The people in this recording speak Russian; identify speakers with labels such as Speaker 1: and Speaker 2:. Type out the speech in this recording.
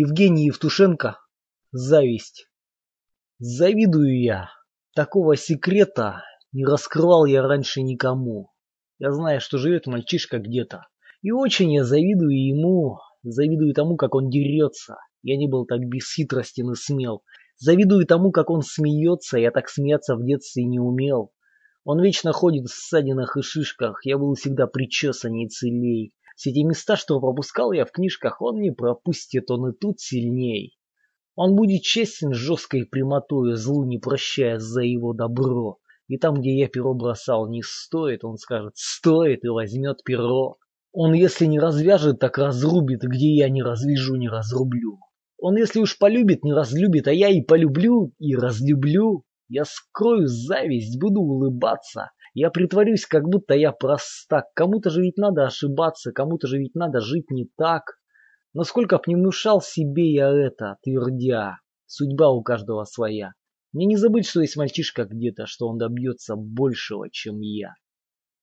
Speaker 1: Евгений Евтушенко. Зависть. Завидую я. Такого секрета не раскрывал я раньше никому. Я знаю, что живет мальчишка где-то. И очень я завидую ему, завидую тому, как он дерется. Я не был так бесхитростен и смел. Завидую тому, как он смеется, я так смеяться в детстве не умел. Он вечно ходит в ссадинах и шишках, я был всегда причесанней целей. Все эти места, что пропускал я в книжках, он не пропустит, он и тут сильней. Он будет честен с жесткой прямотою, злу не прощая за его добро. И там, где я перо бросал, не стоит, он скажет «стоит» и возьмет перо. Он, если не развяжет, так разрубит, где я не развяжу, не разрублю. Он, если уж полюбит, не разлюбит, а я и полюблю, и разлюблю. Я скрою зависть, буду улыбаться. Я притворюсь, как будто я простак. Кому-то же ведь надо ошибаться, кому-то же ведь надо жить не так. Но сколько б не внушал себе я это, твердя. Судьба у каждого своя. Мне не забыть, что есть мальчишка где-то, что он добьется большего, чем я.